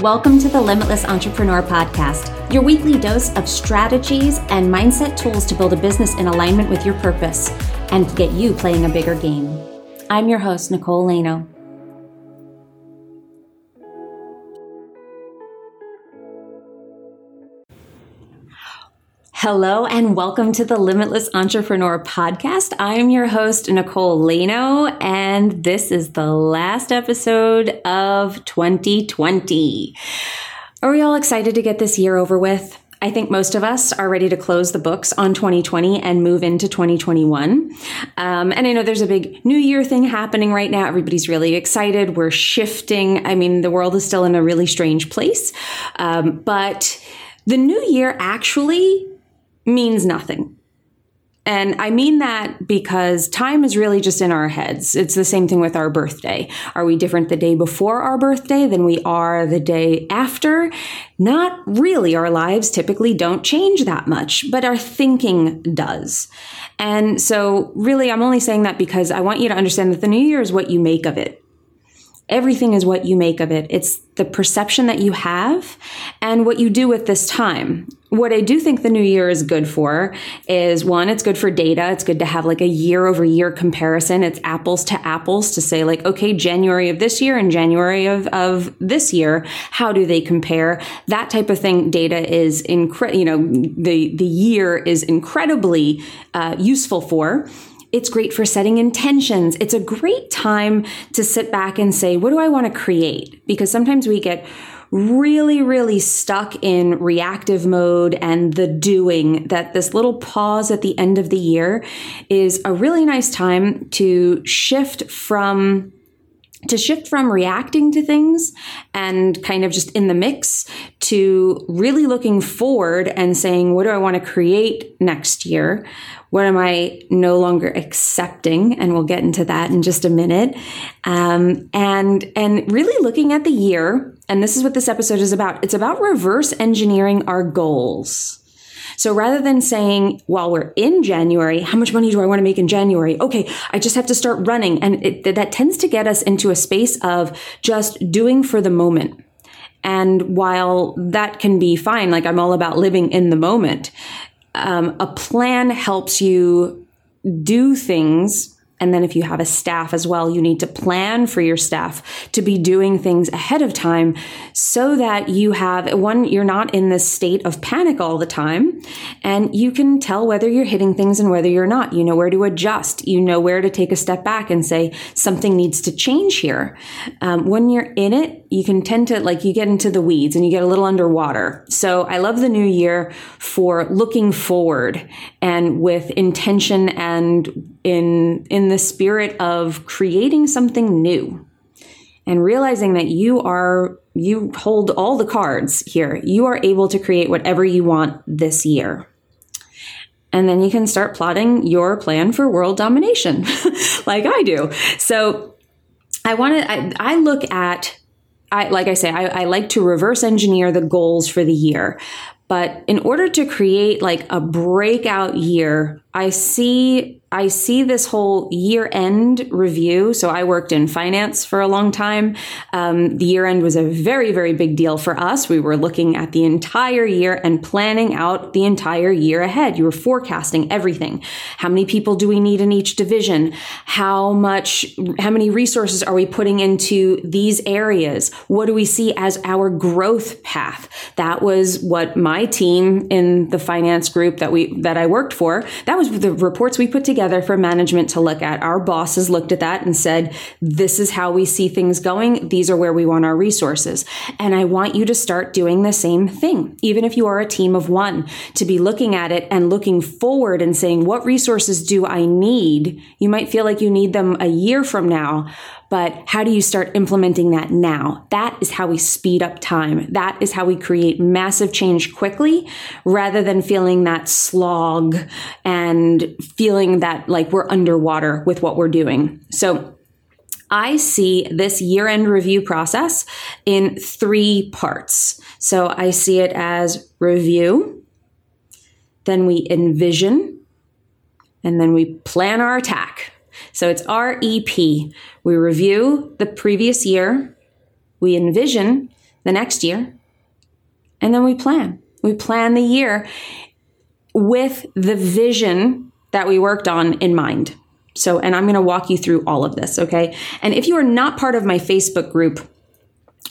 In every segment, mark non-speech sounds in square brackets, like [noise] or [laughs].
Welcome to the Limitless Entrepreneur Podcast, your weekly dose of strategies and mindset tools to build a business in alignment with your purpose and get you playing a bigger game. I'm your host, Nicole Laino. Hello and welcome to the Limitless Entrepreneur Podcast. I am your host, Nicole Laino, and this is the last episode of 2020. Are we all excited to get this year over with? I think most of us are ready to close the books on 2020 and move into 2021. Um, and I know there's a big New Year thing happening right now. Everybody's really excited. We're shifting. I mean, the world is still in a really strange place. Um, but the new year actually means nothing. And I mean that because time is really just in our heads. It's the same thing with our birthday. Are we different the day before our birthday than we are the day after? Not really. Our lives typically don't change that much, but our thinking does. And so, really, I'm only saying that because I want you to understand that the new year is what you make of it. Everything is what you make of it. It's the perception that you have and what you do with this time. What I do think the new year is good for is one, it's good for data. It's good to have like a year over year comparison. It's apples to apples to say like, okay, January of this year and January of, of this year, how do they compare? That type of thing, data is incredible, you know, the, the year is incredibly uh, useful for. It's great for setting intentions. It's a great time to sit back and say, what do I want to create? Because sometimes we get really, really stuck in reactive mode and the doing that this little pause at the end of the year is a really nice time to shift from to shift from reacting to things and kind of just in the mix to really looking forward and saying, what do I want to create next year? What am I no longer accepting? And we'll get into that in just a minute. Um, and, and really looking at the year. And this is what this episode is about. It's about reverse engineering our goals. So rather than saying, while we're in January, how much money do I want to make in January? Okay, I just have to start running. And it, that tends to get us into a space of just doing for the moment. And while that can be fine, like I'm all about living in the moment, um, a plan helps you do things and then if you have a staff as well, you need to plan for your staff to be doing things ahead of time so that you have one, you're not in this state of panic all the time. And you can tell whether you're hitting things and whether you're not. You know where to adjust. You know where to take a step back and say, something needs to change here. Um, when you're in it, you can tend to like, you get into the weeds and you get a little underwater. So I love the new year for looking forward and with intention and in, in the spirit of creating something new and realizing that you are you hold all the cards here. You are able to create whatever you want this year. And then you can start plotting your plan for world domination [laughs] like I do. So I want to, I, I, look at, I, like I say, I, I like to reverse engineer the goals for the year. But in order to create like a breakout year, I see I see this whole year end review. So I worked in finance for a long time. Um, the year end was a very, very big deal for us. We were looking at the entire year and planning out the entire year ahead. You were forecasting everything. How many people do we need in each division? How much, how many resources are we putting into these areas? What do we see as our growth path? That was what my team in the finance group that we, that I worked for, that was the reports we put together for management to look at. Our bosses looked at that and said, this is how we see things going. These are where we want our resources. And I want you to start doing the same thing, even if you are a team of one, to be looking at it and looking forward and saying, what resources do I need? You might feel like you need them a year from now, but how do you start implementing that now? That is how we speed up time. That is how we create massive change quickly rather than feeling that slog and feeling that like we're underwater with what we're doing. So I see this year end review process in three parts. So I see it as review, then we envision, and then we plan our attack. So it's REP. We review the previous year, we envision, the next year, and then we plan. We plan the year with the vision that we worked on in mind. So, and I'm going to walk you through all of this, okay? And if you are not part of my Facebook group,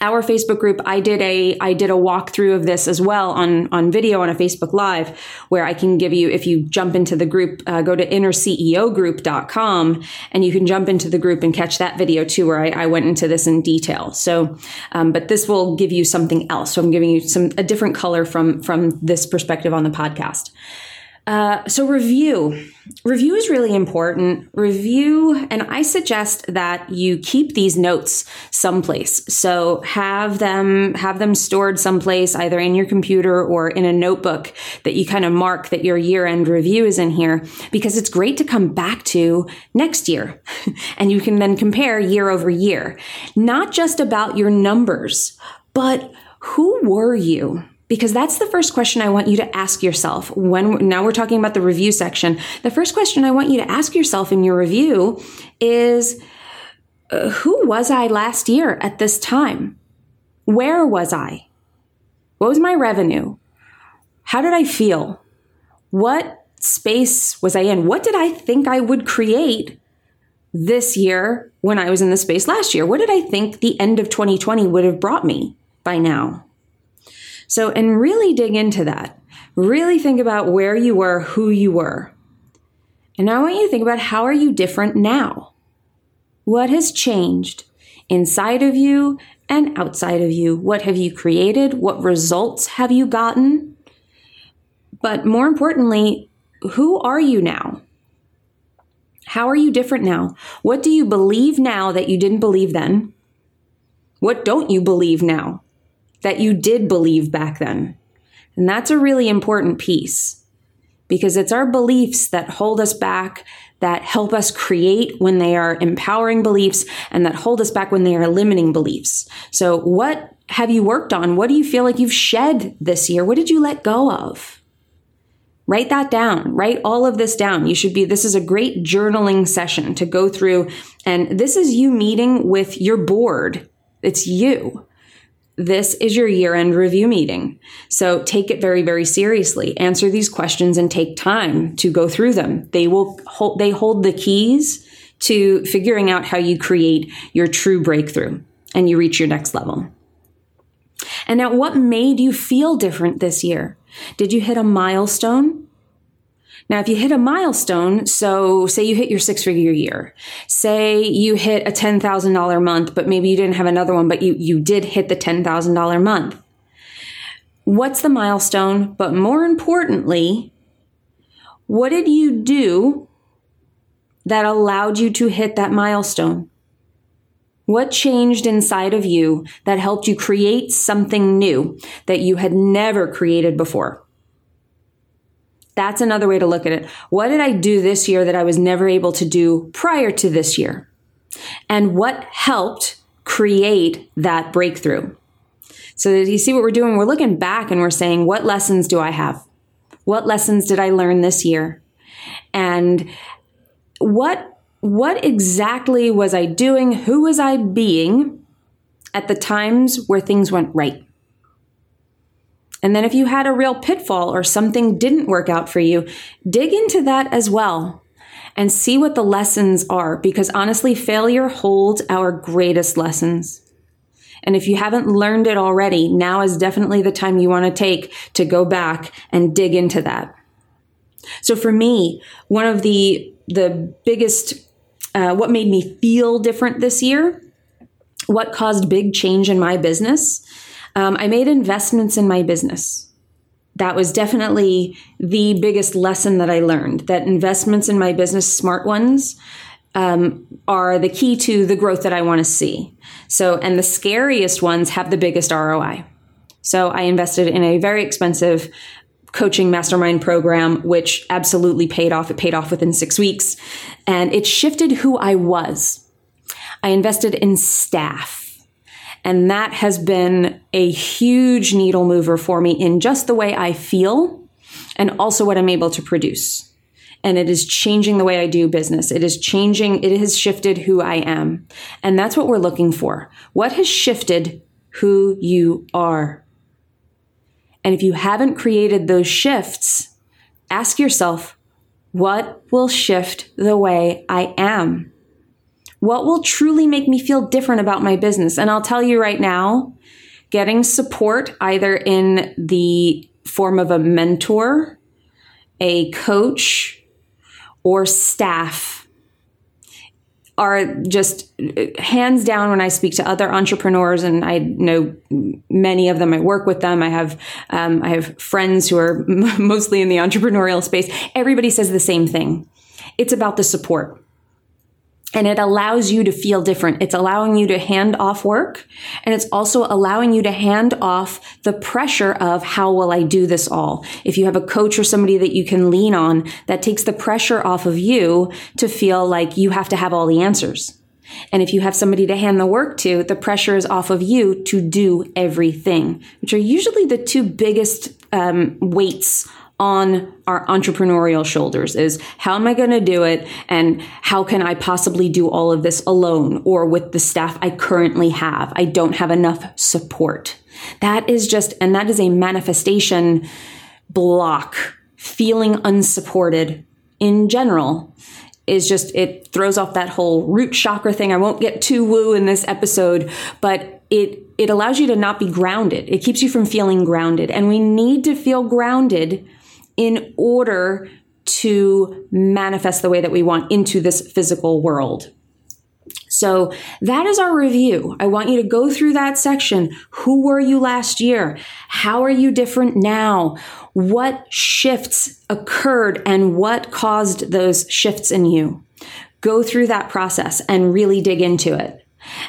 our Facebook group, I did a I did a walkthrough of this as well on on video on a Facebook Live, where I can give you if you jump into the group, uh, go to innerceogroup.com and you can jump into the group and catch that video too, where I, I went into this in detail. So, um, but this will give you something else. So I'm giving you some a different color from from this perspective on the podcast. Uh, so review. Review is really important. Review, and I suggest that you keep these notes someplace. So have them have them stored someplace, either in your computer or in a notebook that you kind of mark that your year end review is in here, because it's great to come back to next year, [laughs] and you can then compare year over year, not just about your numbers, but who were you? Because that's the first question I want you to ask yourself when now we're talking about the review section. The first question I want you to ask yourself in your review is uh, who was I last year at this time? Where was I? What was my revenue? How did I feel? What space was I in? What did I think I would create this year when I was in the space last year? What did I think the end of 2020 would have brought me by now? So, and really dig into that. Really think about where you were, who you were. And now I want you to think about how are you different now? What has changed inside of you and outside of you? What have you created? What results have you gotten? But more importantly, who are you now? How are you different now? What do you believe now that you didn't believe then? What don't you believe now? That you did believe back then. And that's a really important piece because it's our beliefs that hold us back, that help us create when they are empowering beliefs, and that hold us back when they are limiting beliefs. So, what have you worked on? What do you feel like you've shed this year? What did you let go of? Write that down. Write all of this down. You should be, this is a great journaling session to go through. And this is you meeting with your board. It's you this is your year end review meeting. So take it very, very seriously. Answer these questions and take time to go through them. They will hold, they hold the keys to figuring out how you create your true breakthrough and you reach your next level. And now what made you feel different this year? Did you hit a milestone? Now, if you hit a milestone, so say you hit your six figure year, say you hit a $10,000 month, but maybe you didn't have another one, but you, you did hit the $10,000 month. What's the milestone? But more importantly, what did you do that allowed you to hit that milestone? What changed inside of you that helped you create something new that you had never created before? That's another way to look at it. What did I do this year that I was never able to do prior to this year? And what helped create that breakthrough? So you see what we're doing? We're looking back and we're saying, what lessons do I have? What lessons did I learn this year? And what what exactly was I doing? Who was I being at the times where things went right? And then if you had a real pitfall or something didn't work out for you, dig into that as well and see what the lessons are because honestly, failure holds our greatest lessons. And if you haven't learned it already, now is definitely the time you want to take to go back and dig into that. So for me, one of the the biggest uh, what made me feel different this year, what caused big change in my business, um, I made investments in my business. That was definitely the biggest lesson that I learned that investments in my business, smart ones, um, are the key to the growth that I want to see. So, and the scariest ones have the biggest ROI. So, I invested in a very expensive coaching mastermind program, which absolutely paid off. It paid off within six weeks and it shifted who I was. I invested in staff. And that has been a huge needle mover for me in just the way I feel and also what I'm able to produce. And it is changing the way I do business. It is changing, it has shifted who I am. And that's what we're looking for. What has shifted who you are. And if you haven't created those shifts, ask yourself, what will shift the way I am? What will truly make me feel different about my business? And I'll tell you right now, getting support either in the form of a mentor, a coach, or staff are just hands down when I speak to other entrepreneurs, and I know many of them. I work with them. I have um, I have friends who are [laughs] mostly in the entrepreneurial space. Everybody says the same thing. It's about the support and it allows you to feel different. It's allowing you to hand off work and it's also allowing you to hand off the pressure of how will I do this all? If you have a coach or somebody that you can lean on, that takes the pressure off of you to feel like you have to have all the answers. And if you have somebody to hand the work to, the pressure is off of you to do everything, which are usually the two biggest um, weights on our entrepreneurial shoulders is how am I going to do it and how can I possibly do all of this alone or with the staff I currently have? I don't have enough support. That is just, and that is a manifestation block, feeling unsupported in general is just, it throws off that whole root chakra thing. I won't get too woo in this episode, but it, it allows you to not be grounded. It keeps you from feeling grounded. And we need to feel grounded in order to manifest the way that we want into this physical world. So that is our review. I want you to go through that section. Who were you last year? How are you different now? What shifts occurred and what caused those shifts in you? Go through that process and really dig into it.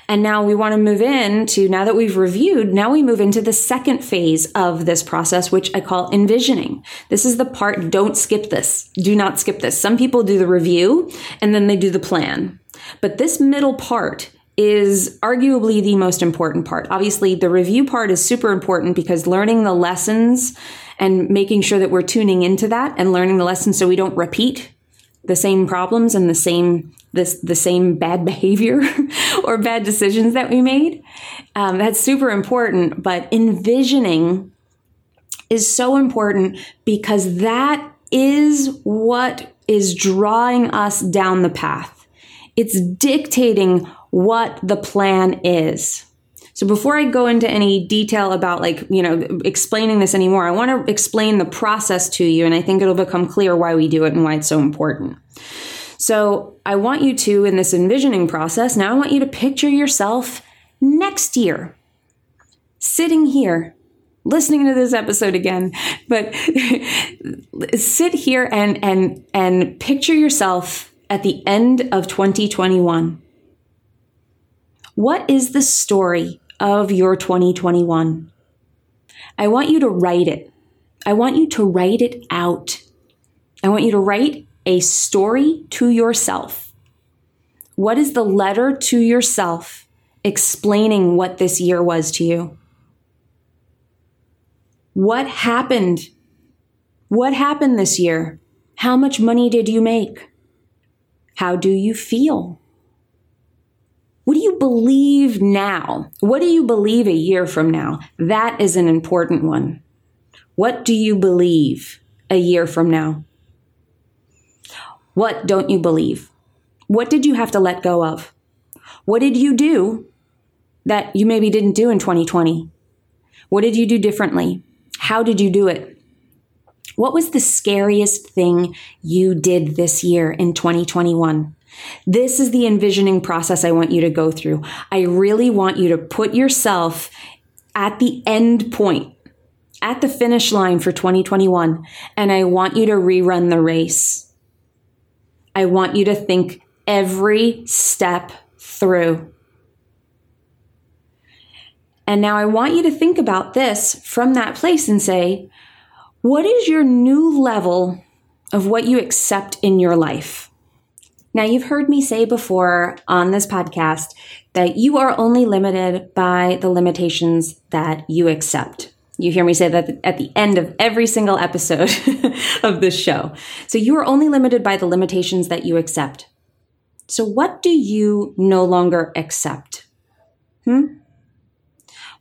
And now we want to move into, now that we've reviewed, now we move into the second phase of this process, which I call envisioning. This is the part, don't skip this. Do not skip this. Some people do the review and then they do the plan. But this middle part is arguably the most important part. Obviously, the review part is super important because learning the lessons and making sure that we're tuning into that and learning the lessons so we don't repeat the same problems and the same this the same bad [laughs] behavior or bad decisions that we made. Um, that's super important. But envisioning is so important because that is what is drawing us down the path. It's dictating what the plan is. So before I go into any detail about like, you know, explaining this anymore, I want to explain the process to you and I think it'll become clear why we do it and why it's so important. So I want you to, in this envisioning process, now I want you to picture yourself next year, sitting here, listening to this episode again, [laughs] but [laughs] sit here and and and picture yourself at the end of 2021. What is the story of your 2021. I want you to write it. I want you to write it out. I want you to write a story to yourself. What is the letter to yourself explaining what this year was to you? What happened? What happened this year? How much money did you make? How do you feel? What do you believe now? What do you believe a year from now? That is an important one. What do you believe a year from now? What don't you believe? What did you have to let go of? What did you do that you maybe didn't do in 2020? What did you do differently? How did you do it? What was the scariest thing you did this year in 2021? This is the envisioning process I want you to go through. I really want you to put yourself at the end point, at the finish line for 2021, and I want you to rerun the race. I want you to think every step through. And now I want you to think about this from that place and say, what is your new level of what you accept in your life? Now, you've heard me say before on this podcast that you are only limited by the limitations that you accept. You hear me say that at the end of every single episode [laughs] of this show. So you are only limited by the limitations that you accept. So what do you no longer accept? Hmm?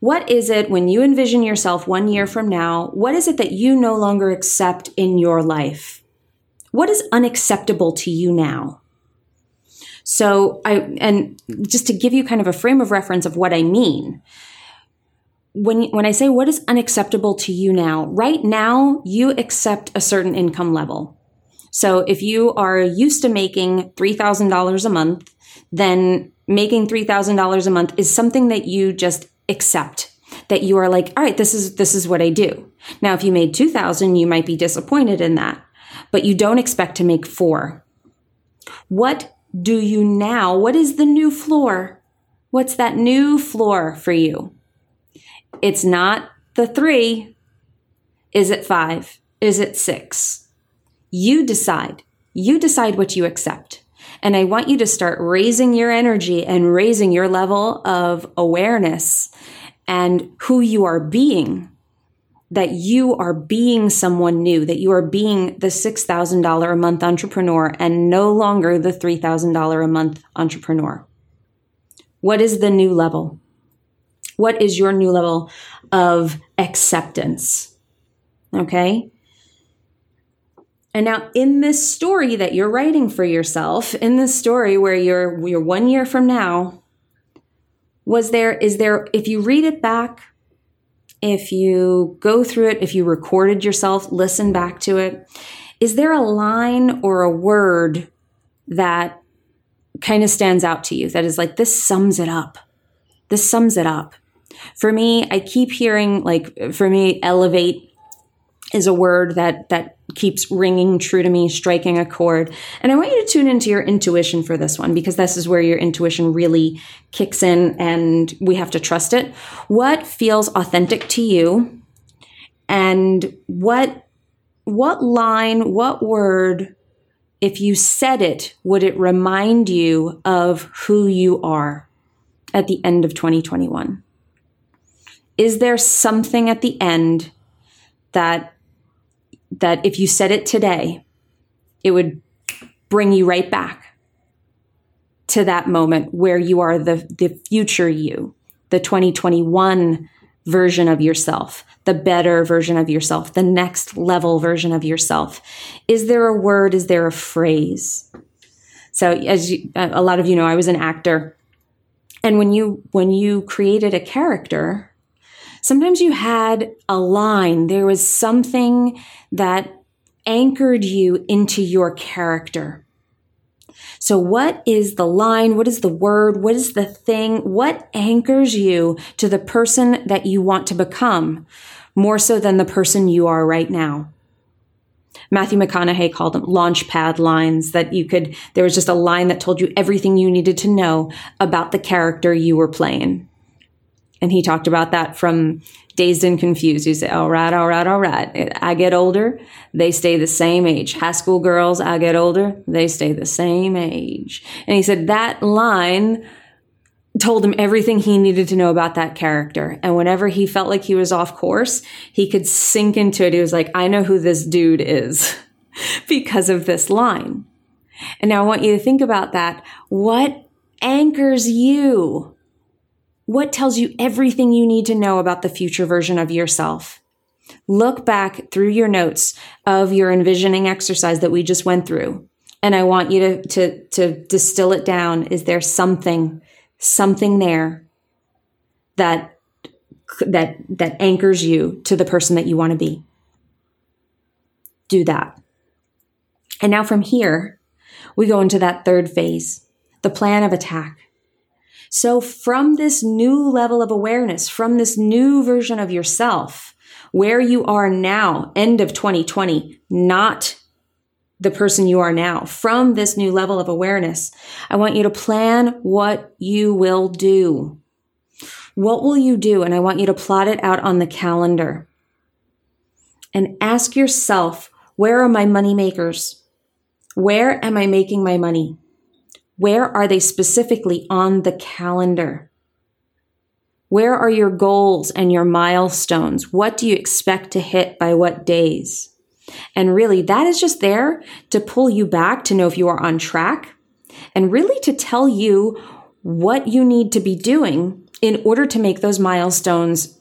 What is it when you envision yourself one year from now? What is it that you no longer accept in your life? What is unacceptable to you now? So I, and just to give you kind of a frame of reference of what I mean, when, when I say what is unacceptable to you now, right now you accept a certain income level. So if you are used to making $3,000 a month, then making $3,000 a month is something that you just accept that you are like, all right, this is, this is what I do. Now, if you made 2000, you might be disappointed in that, but you don't expect to make four. What do you now? What is the new floor? What's that new floor for you? It's not the three. Is it five? Is it six? You decide. You decide what you accept. And I want you to start raising your energy and raising your level of awareness and who you are being. That you are being someone new, that you are being the $6,000 a month entrepreneur and no longer the $3,000 a month entrepreneur. What is the new level? What is your new level of acceptance? Okay. And now in this story that you're writing for yourself, in this story where you're you're 1 year from now, was there is there if you read it back, if you go through it, if you recorded yourself, listen back to it, is there a line or a word that kind of stands out to you that is like this sums it up. This sums it up. For me, I keep hearing like for me elevate is a word that that keeps ringing true to me, striking a chord. And I want you to tune into your intuition for this one because this is where your intuition really kicks in and we have to trust it. What feels authentic to you? And what what line, what word if you said it, would it remind you of who you are at the end of 2021? Is there something at the end that that if you said it today, it would bring you right back to that moment where you are the, the future you, the 2021 version of yourself, the better version of yourself, the next level version of yourself. Is there a word? Is there a phrase? So as you, a lot of you know, I was an actor. And when you, when you created a character, sometimes you had a line, there was something that anchored you into your character. So, what is the line? What is the word? What is the thing? What anchors you to the person that you want to become more so than the person you are right now? Matthew McConaughey called them launchpad lines that you could, there was just a line that told you everything you needed to know about the character you were playing. And he talked about that from Dazed and Confused. You say, all right, all right, all right. I get older, they stay the same age. High school girls, I get older, they stay the same age. And he said that line told him everything he needed to know about that character. And whenever he felt like he was off course, he could sink into it. He was like, I know who this dude is [laughs] because of this line. And now I want you to think about that. What anchors you? What tells you everything you need to know about the future version of yourself? Look back through your notes of your envisioning exercise that we just went through. And I want you to, to, to distill it down. Is there something, something there that, that, that anchors you to the person that you want to be? Do that. And now from here, we go into that third phase, the plan of attack. So from this new level of awareness, from this new version of yourself, where you are now, end of 2020, not the person you are now, from this new level of awareness, I want you to plan what you will do. What will you do? And I want you to plot it out on the calendar and ask yourself, where are my money makers? Where am I making my money? Where are they specifically on the calendar? Where are your goals and your milestones? What do you expect to hit by what days? And really, that is just there to pull you back to know if you are on track and really to tell you what you need to be doing in order to make those milestones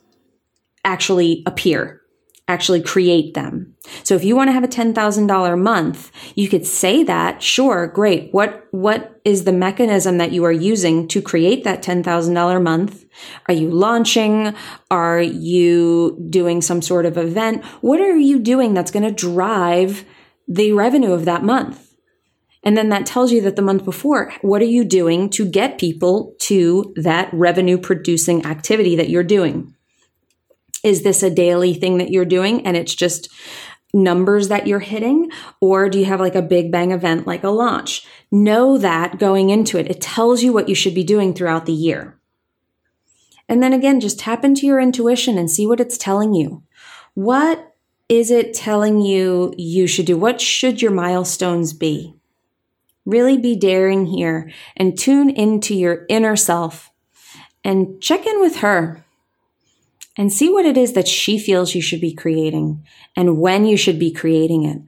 actually appear actually create them. So if you want to have a $10,000 month, you could say that, sure, great. What what is the mechanism that you are using to create that $10,000 month? Are you launching? Are you doing some sort of event? What are you doing that's going to drive the revenue of that month? And then that tells you that the month before, what are you doing to get people to that revenue producing activity that you're doing? Is this a daily thing that you're doing and it's just numbers that you're hitting? Or do you have like a big bang event like a launch? Know that going into it. It tells you what you should be doing throughout the year. And then again, just tap into your intuition and see what it's telling you. What is it telling you you should do? What should your milestones be? Really be daring here and tune into your inner self and check in with her and see what it is that she feels you should be creating and when you should be creating it.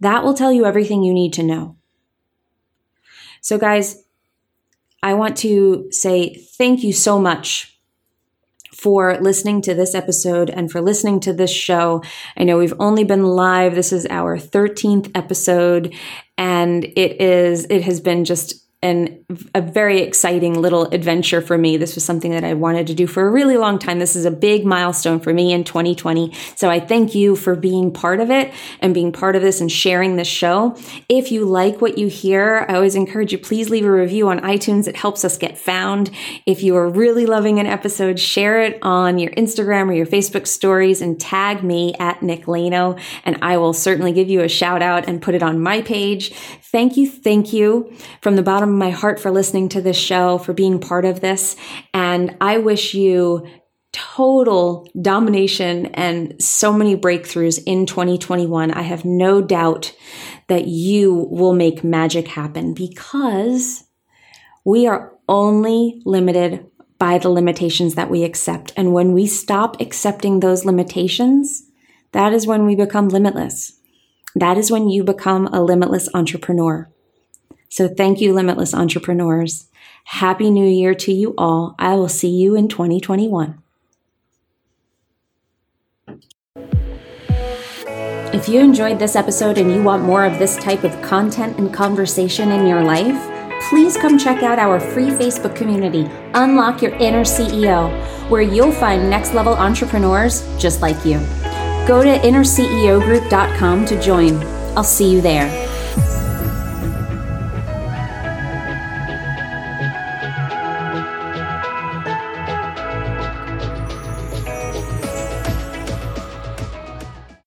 That will tell you everything you need to know. So, guys, I want to say thank you so much for listening to this episode and for listening to this show. I know we've only been live. This is our 13th episode and it is it has been just and a very exciting little adventure for me. This was something that I wanted to do for a really long time. This is a big milestone for me in 2020. So I thank you for being part of it and being part of this and sharing this show. If you like what you hear, I always encourage you, please leave a review on iTunes. It helps us get found. If you are really loving an episode, share it on your Instagram or your Facebook stories and tag me at Nick Lano, and I will certainly give you a shout out and put it on my page. Thank you. Thank you from the bottom of my heart for listening to this show, for being part of this. And I wish you total domination and so many breakthroughs in 2021. I have no doubt that you will make magic happen because we are only limited by the limitations that we accept. And when we stop accepting those limitations, that is when we become limitless. That is when you become a limitless entrepreneur. So thank you, limitless entrepreneurs. Happy New Year to you all. I will see you in 2021. If you enjoyed this episode and you want more of this type of content and conversation in your life, please come check out our free Facebook community, Unlock Your Inner CEO, where you'll find next level entrepreneurs just like you. Go to innerceogroup.com to join. I'll see you there.